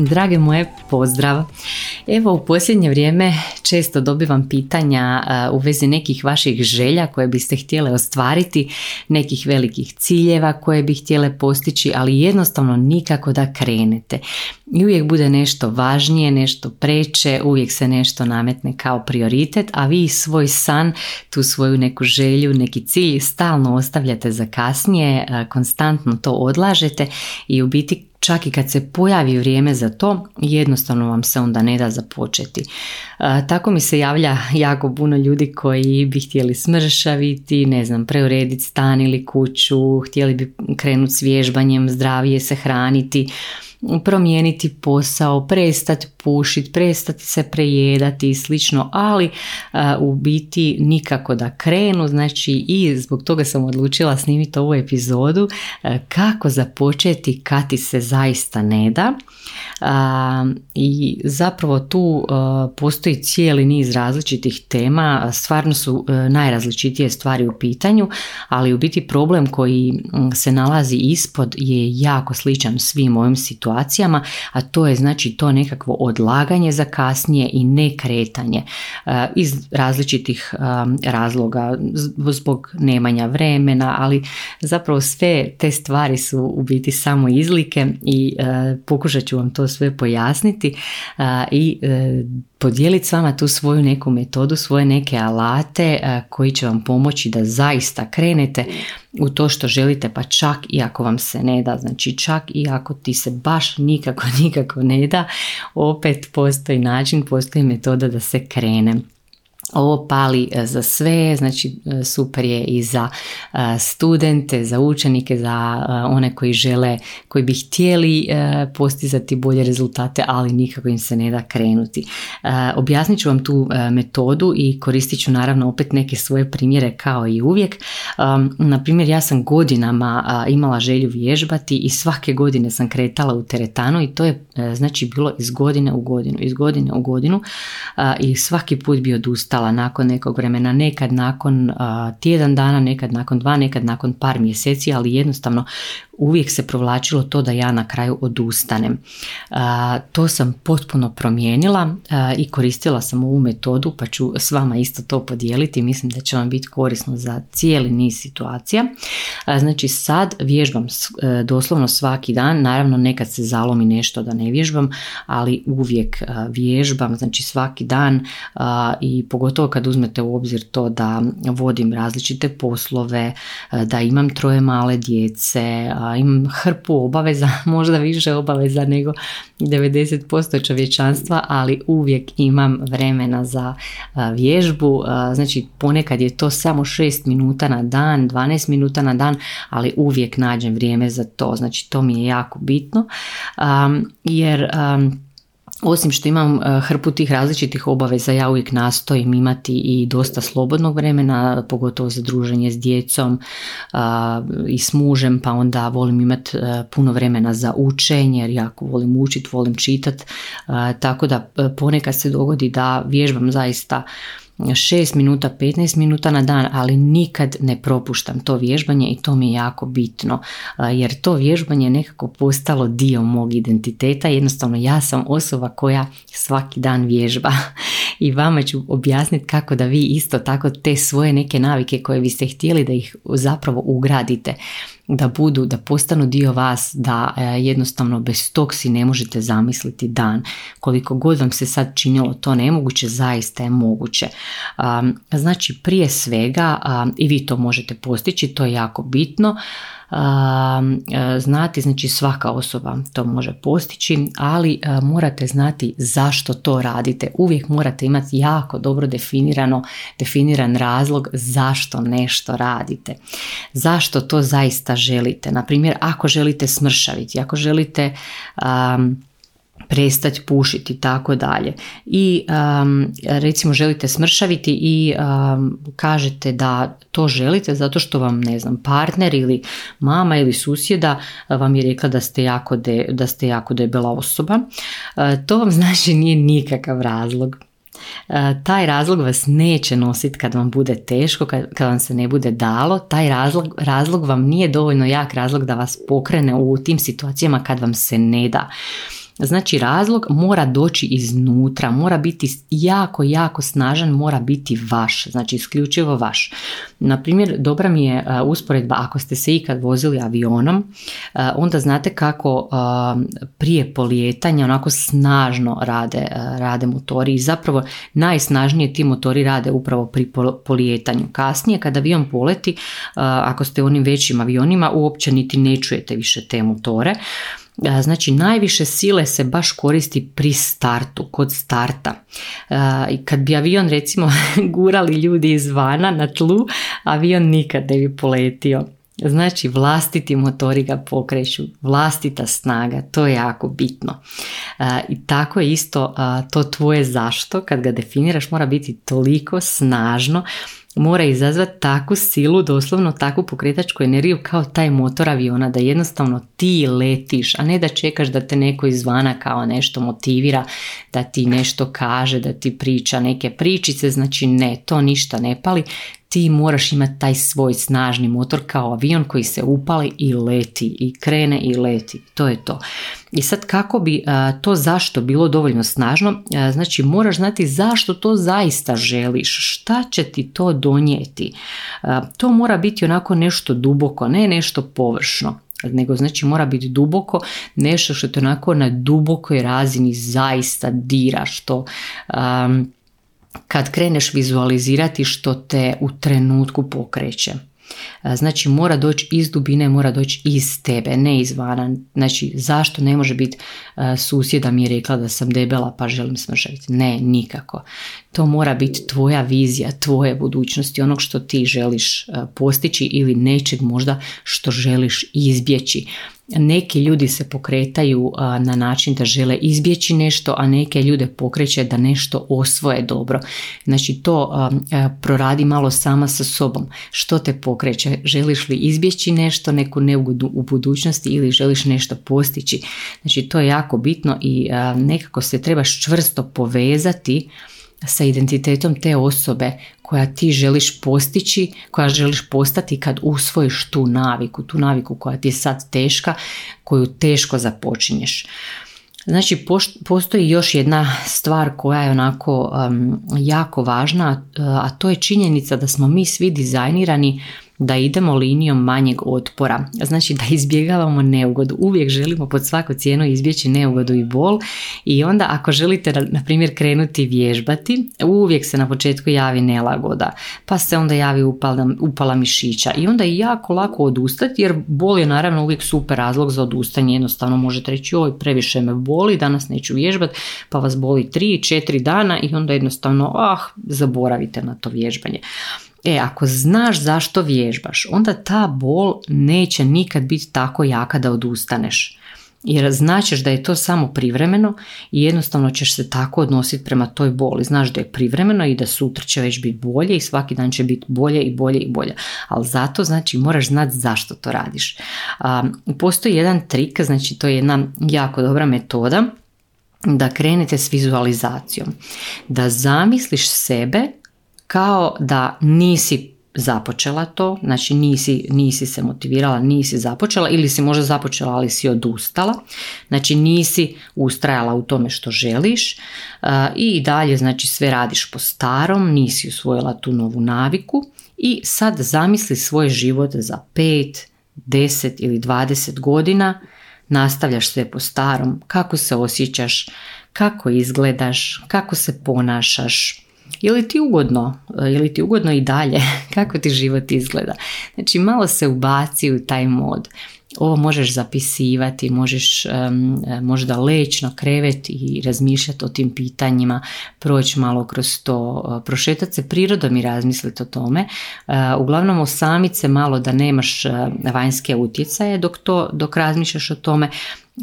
Drage moje, pozdrav! Evo u posljednje vrijeme često dobivam pitanja u vezi nekih vaših želja koje biste htjele ostvariti, nekih velikih ciljeva koje bi htjele postići, ali jednostavno nikako da krenete. I uvijek bude nešto važnije, nešto preče, uvijek se nešto nametne kao prioritet, a vi svoj san, tu svoju neku želju, neki cilj stalno ostavljate za kasnije, konstantno to odlažete i u biti čak i kad se pojavi vrijeme za to, jednostavno vam se onda ne da započeti. Tako mi se javlja jako puno ljudi koji bi htjeli smršaviti, ne znam, preurediti stan ili kuću, htjeli bi krenuti s vježbanjem, zdravije se hraniti, promijeniti posao, prestati pušiti, prestati se prejedati i slično, ali u biti nikako da krenu, znači i zbog toga sam odlučila snimiti ovu epizodu kako započeti kad ti se zaista ne da. I zapravo tu postoji cijeli niz različitih tema, stvarno su najrazličitije stvari u pitanju, ali u biti problem koji se nalazi ispod je jako sličan svim ovim situacijama, a to je znači to nekakvo odlaganje za kasnije i nekretanje iz različitih razloga zbog nemanja vremena, ali zapravo sve te stvari su u biti samo izlike i pokušat ću vam to sve pojasniti i e, podijeliti s vama tu svoju neku metodu, svoje neke alate koji će vam pomoći da zaista krenete u to što želite, pa čak i ako vam se ne da, znači čak i ako ti se baš nikako, nikako ne da, opet postoji način, postoji metoda da se krene. Ovo pali e, za sve, znači e, super je i za e, studente, za učenike, za one koji žele, koji bi htjeli postizati bolje rezultate, ali nikako im se ne da krenuti. Objasnit ću vam tu metodu i koristit ću naravno opet neke svoje primjere kao i uvijek. Na primjer, ja sam godinama imala želju vježbati i svake godine sam kretala u teretanu i to je znači bilo iz godine u godinu, iz godine u godinu i svaki put bi odustala nakon nekog vremena, nekad nakon tjedan dana, nekad nakon dva, nekad nakon par mjeseci, ali jednostavno uvijek se provlačilo to da ja na kraju odustanem. To sam potpuno promijenila i koristila sam ovu metodu pa ću s vama isto to podijeliti. Mislim da će vam biti korisno za cijeli niz situacija. Znači sad vježbam e, doslovno svaki dan, naravno nekad se zalomi nešto da ne vježbam, ali uvijek vježbam, znači svaki dan i pogotovo kad uzmete u obzir to da vodim različite poslove, da imam troje male djece, imam hrpu obaveza, možda više obaveza nego 90% čovječanstva, ali uvijek imam vremena za vježbu, znači ponekad je to samo 6 minuta na dan, 12 minuta na dan, ali uvijek nađem vrijeme za to, znači to mi je jako bitno, jer osim što imam e, hrpu tih različitih obaveza, ja uvijek nastojim imati i dosta slobodnog vremena, pogotovo za druženje s djecom i s mužem, pa onda volim imati e, puno vremena za učenje, jer jako volim učiti, volim čitati, tako da e, ponekad se dogodi da vježbam zaista 6 minuta, 15 minuta na dan, ali nikad ne propuštam to vježbanje i to mi je jako bitno, jer to vježbanje je nekako postalo dio mog identiteta, jednostavno ja sam osoba koja svaki dan vježba i vama ću objasniti kako da vi isto tako te svoje neke navike koje biste htjeli da ih zapravo ugradite da budu, da postanu dio vas, da e, jednostavno bez tog si ne možete zamisliti dan. Koliko god vam se sad činilo to nemoguće, zaista je moguće. Znači prije svega, i vi to možete postići, to je jako bitno, znati, znači svaka osoba to može postići, ali morate znati zašto to radite. Uvijek morate imati jako dobro definirano, definiran razlog zašto nešto radite. Zašto to zaista želite. Na primjer, ako želite smršaviti, ako želite prestati pušiti tako dalje. I recimo želite smršaviti i kažete da to želite zato što vam ne znam partner ili mama ili susjeda vam je rekla da ste jako, de, da ste jako debela osoba. to vam znači nije nikakav razlog. Taj razlog vas neće nositi kad vam bude teško, kad, kad vam se ne bude dalo. Taj razlog, razlog vam nije dovoljno jak razlog da vas pokrene u tim situacijama kad vam se ne da. Znači razlog mora doći iznutra, mora biti jako, jako snažan, mora biti vaš, znači isključivo vaš. Na primjer, dobra mi je e, usporedba ako ste se ikad vozili avionom, e, onda znate kako e, prije polijetanja onako snažno rade, rade motori i zapravo najsnažnije ti motori rade upravo pri polijetanju. Kasnije kad avion poleti, ako ste u onim većim avionima, uopće niti ne čujete više te motore. Znači najviše sile se baš koristi pri startu, kod starta. Kad bi avion recimo gurali ljudi izvana na tlu, avion nikad ne bi poletio. Znači vlastiti motori ga pokreću, vlastita snaga, to je jako bitno. I tako je isto to tvoje zašto, kad ga definiraš mora biti toliko snažno mora izazvati takvu silu, doslovno takvu pokretačku energiju kao taj motor aviona, da jednostavno ti letiš, a ne da čekaš da te neko izvana kao nešto motivira, da ti nešto kaže, da ti priča neke pričice, znači ne, to ništa ne pali, ti moraš imati taj svoj snažni motor kao avion koji se upali i leti i krene i leti. To je to. I sad kako bi to zašto bilo dovoljno snažno, znači moraš znati zašto to zaista želiš, šta će ti to donijeti. To mora biti onako nešto duboko, ne nešto površno nego znači mora biti duboko, nešto što te onako na dubokoj razini zaista dira, što kad kreneš vizualizirati što te u trenutku pokreće. Znači mora doći iz dubine, mora doći iz tebe, ne izvana. Znači zašto ne može biti susjeda mi je rekla da sam debela pa želim smršaviti. Ne, nikako. To mora biti tvoja vizija, tvoje budućnosti, onog što ti želiš postići ili nečeg možda što želiš izbjeći. Neki ljudi se pokretaju na način da žele izbjeći nešto, a neke ljude pokreće da nešto osvoje dobro. Znači to proradi malo sama sa sobom. Što te pokreće? Želiš li izbjeći nešto, neku neugodu u budućnosti ili želiš nešto postići? Znači to je jako bitno i nekako se trebaš čvrsto povezati sa identitetom te osobe koja ti želiš postići, koja želiš postati kad usvojiš tu naviku, tu naviku koja ti je sad teška, koju teško započinješ. Znači, postoji još jedna stvar koja je onako jako važna, a to je činjenica da smo mi svi dizajnirani da idemo linijom manjeg otpora. Znači da izbjegavamo neugodu. Uvijek želimo pod svaku cijenu izbjeći neugodu i bol i onda ako želite na primjer krenuti vježbati, uvijek se na početku javi nelagoda, pa se onda javi upala, upala mišića i onda je jako lako odustati jer bol je naravno uvijek super razlog za odustanje. Jednostavno možete reći oj previše me boli, danas neću vježbati, pa vas boli 3-4 dana i onda jednostavno ah zaboravite na to vježbanje. E, ako znaš zašto vježbaš, onda ta bol neće nikad biti tako jaka da odustaneš. Jer značiš da je to samo privremeno i jednostavno ćeš se tako odnositi prema toj boli. Znaš da je privremeno i da sutra će već biti bolje i svaki dan će biti bolje i bolje i bolje. Ali zato znači moraš znati zašto to radiš. postoji jedan trik, znači to je jedna jako dobra metoda da krenete s vizualizacijom. Da zamisliš sebe kao da nisi započela to, znači nisi, nisi se motivirala, nisi započela ili si možda započela ali si odustala, znači nisi ustrajala u tome što želiš i dalje znači sve radiš po starom, nisi usvojila tu novu naviku i sad zamisli svoj život za 5, 10 ili 20 godina, nastavljaš sve po starom, kako se osjećaš, kako izgledaš, kako se ponašaš, Je li ti ugodno? Je li ti ugodno i dalje? Kako ti život izgleda? Znači malo se ubaci u taj mod. Ovo možeš zapisivati, možeš um, možda leći na krevet i razmišljati o tim pitanjima, proći malo kroz to, prošetati se prirodom i razmisliti o tome. uglavnom osamit se malo da nemaš vanjske utjecaje dok, to, dok razmišljaš o tome,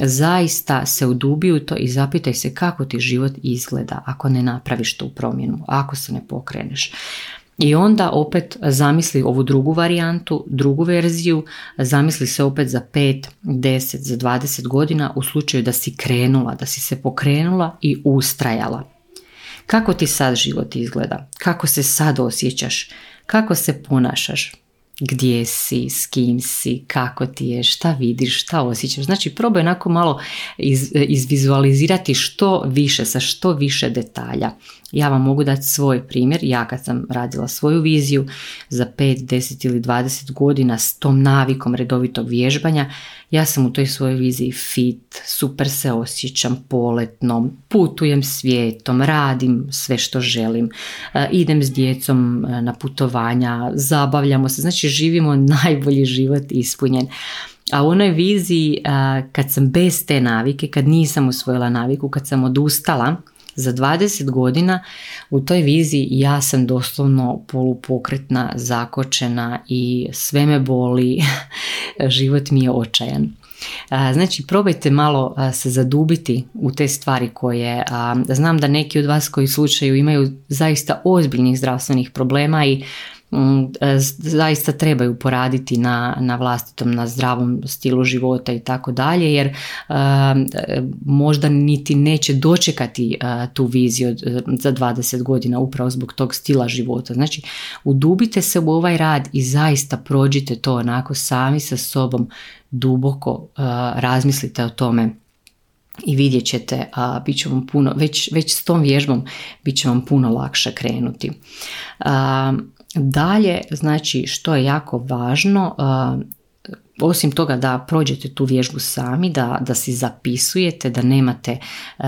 zaista se udubi u to i zapitaj se kako ti život izgleda ako ne napraviš tu promjenu, ako se ne pokreneš. I onda opet zamisli ovu drugu varijantu, drugu verziju, zamisli se opet za 5, 10, za 20 godina u slučaju da si krenula, da si se pokrenula i ustrajala. Kako ti sad život izgleda? Kako se sad osjećaš? Kako se ponašaš? Gdje si, s kim si, kako ti je, šta vidiš, šta osjećaš. Znači probaj onako malo iz, izvizualizirati što više, sa što više detalja. Ja vam mogu dati svoj primjer, ja kad sam radila svoju viziju za 5, 10 ili 20 godina s tom navikom redovitog vježbanja, ja sam u toj svojoj viziji fit, super se osjećam poletno, putujem svijetom, radim sve što želim, e, idem s djecom e, na putovanja, zabavljamo se, znači živimo najbolji život ispunjen. A u onoj viziji e, kad sam bez te navike, kad nisam usvojila naviku, kad sam odustala, za 20 godina u toj viziji ja sam doslovno polupokretna, zakočena i sve me boli, život mi je očajan. Znači, probajte malo se zadubiti u te stvari koje, znam da neki od vas koji slučaju imaju zaista ozbiljnih zdravstvenih problema i zaista trebaju poraditi na, na vlastitom, na zdravom stilu života i tako dalje, jer e, možda niti neće dočekati e, tu viziju za 20 godina upravo zbog tog stila života. Znači, udubite se u ovaj rad i zaista prođite to onako sami sa sobom duboko razmislite o tome i vidjet ćete, a, bit će vam puno, već, već s tom vježbom bit će vam puno lakše krenuti. A, Dalje, znači što je jako važno, osim toga da prođete tu vježbu sami, da, da si zapisujete, da nemate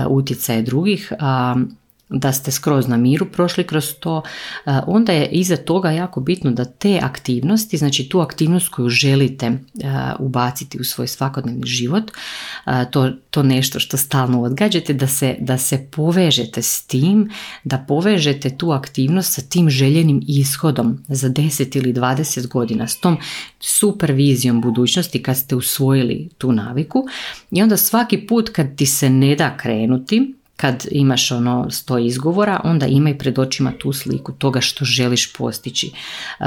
utjecaje drugih, da ste skroz na miru prošli kroz to, e, onda je iza toga jako bitno da te aktivnosti, znači tu aktivnost koju želite e, ubaciti u svoj svakodnevni život, e, to, to nešto što stalno odgađate, da se, da se povežete s tim, da povežete tu aktivnost sa tim željenim ishodom za 10 ili 20 godina, s tom supervizijom budućnosti kad ste usvojili tu naviku. I onda svaki put kad ti se ne da krenuti, kad imaš ono sto izgovora, onda imaj pred očima tu sliku toga što želiš postići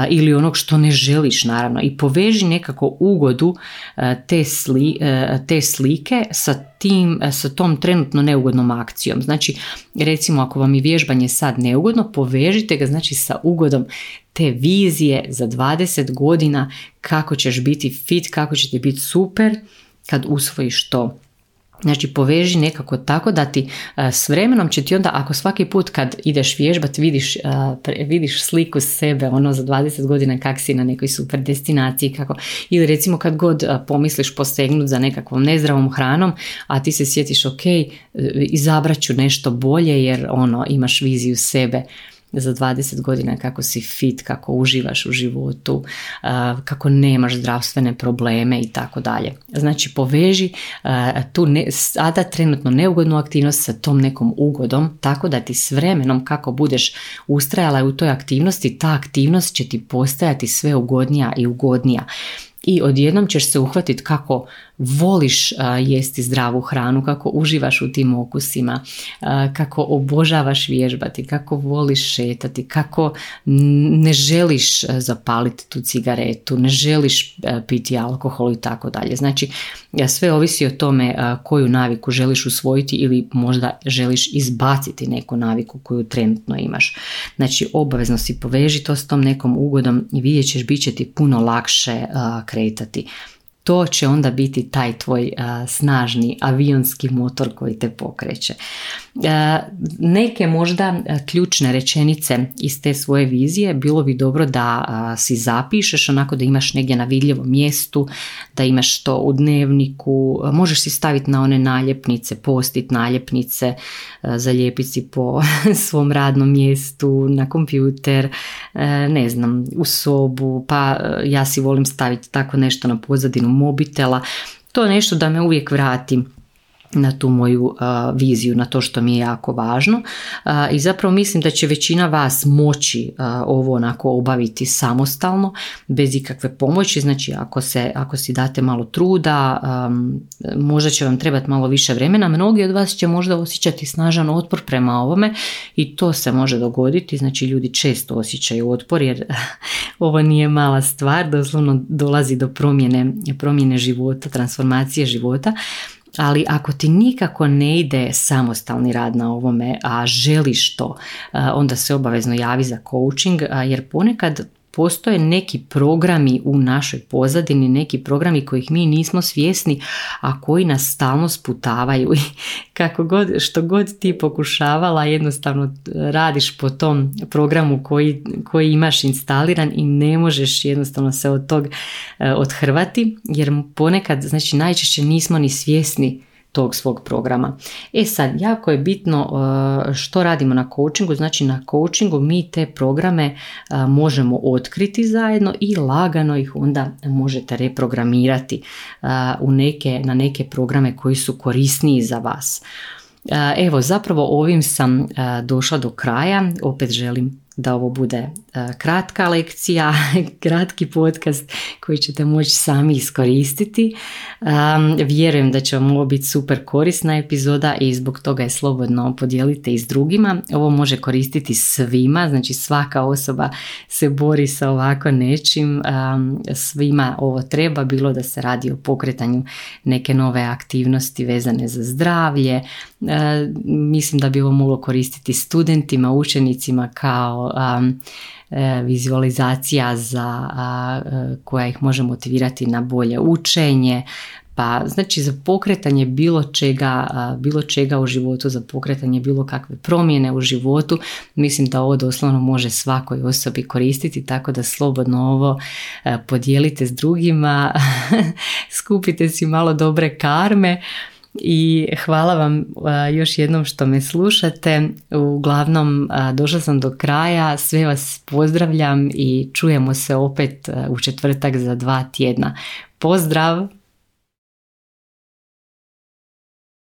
ili onog što ne želiš naravno i poveži nekako ugodu te, sli, te slike sa tim, sa tom trenutno neugodnom akcijom. Znači, recimo ako vam je vježbanje sad neugodno, povežite ga znači sa ugodom te vizije za 20 godina kako ćeš biti fit, kako će ti biti super kad usvojiš to Znači poveži nekako tako da ti e, s vremenom će ti onda ako svaki put kad ideš vježbat vidiš, e, vidiš sliku sebe ono za 20 godina kak si na nekoj super destinaciji kako, ili recimo kad god e, pomisliš postegnut za nekakvom nezdravom hranom a ti se sjetiš ok izabrat ću nešto bolje jer ono imaš viziju sebe za 20 godina kako si fit, kako uživaš u životu, kako nemaš zdravstvene probleme i tako dalje. Znači poveži tu ne, sada trenutno neugodnu aktivnost sa tom nekom ugodom tako da ti s vremenom kako budeš ustrajala u toj aktivnosti, ta aktivnost će ti postajati sve ugodnija i ugodnija i odjednom ćeš se uhvatiti kako voliš jesti zdravu hranu, kako uživaš u tim okusima, kako obožavaš vježbati, kako voliš šetati, kako ne želiš zapaliti tu cigaretu, ne želiš piti alkohol i tako dalje. Znači sve ovisi o tome koju naviku želiš usvojiti ili možda želiš izbaciti neku naviku koju trenutno imaš. Znači obavezno si poveži to s tom nekom ugodom i vidjet ćeš bit će ti puno lakše kretati to će onda biti taj tvoj snažni avionski motor koji te pokreće. neke možda ključne rečenice iz te svoje vizije bilo bi dobro da si zapišeš onako da imaš negdje na vidljivom mjestu, da imaš to u dnevniku, možeš si staviti na one naljepnice, postit naljepnice, zalijepiti po svom radnom mjestu, na kompjuter, ne znam, u sobu, pa ja si volim staviti tako nešto na pozadinu mobitela. To je nešto da me uvijek vrati na tu moju viziju, na to što mi je jako važno. I zapravo mislim da će većina vas moći ovo onako obaviti samostalno bez ikakve pomoći, znači ako, se, ako si date malo truda možda će vam trebati malo više vremena, mnogi od vas će možda osjećati snažan otpor prema ovome i to se može dogoditi, znači ljudi često osjećaju otpor jer ovo nije mala stvar, doslovno dolazi do promjene, promjene života, transformacije života ali ako ti nikako ne ide samostalni rad na ovome, a želiš to, onda se obavezno javi za coaching, jer ponekad postoje neki programi u našoj pozadini, neki programi kojih mi nismo svjesni, a koji nas stalno sputavaju. I kako god, što god ti pokušavala, jednostavno radiš po tom programu koji, koji imaš instaliran i ne možeš jednostavno se od tog e, odhrvati, jer ponekad, znači najčešće nismo ni svjesni tog svog programa. E sad, jako je bitno uh, što radimo na coachingu, znači na coachingu mi te programe uh, možemo otkriti zajedno i lagano ih onda možete reprogramirati uh, u neke, na neke programe koji su korisniji za vas. Evo, zapravo ovim sam došla do kraja, opet želim da ovo bude e, kratka lekcija, kratki podcast koji ćete moći sami iskoristiti. Vjerujem da će vam ovo biti super korisna epizoda i zbog toga je slobodno podijelite i s drugima. Ovo može koristiti svima, znači svaka osoba se bori sa ovako nečim. Svima ovo treba, bilo da se radi o pokretanju neke nove aktivnosti vezane za zdravlje. E, mislim da bi ovo moglo koristiti studentima, učenicima kao E, vizualizacija za, e, koja ih može motivirati na bolje učenje, pa znači za pokretanje bilo čega, bilo čega u životu, za pokretanje bilo kakve promjene u životu, mislim da ovo doslovno može svakoj osobi koristiti, tako da slobodno ovo e, podijelite s drugima, skupite si malo dobre karme, i hvala vam još jednom što me slušate. Uglavnom došla sam do kraja, sve vas pozdravljam i čujemo se opet u četvrtak za dva tjedna. Pozdrav!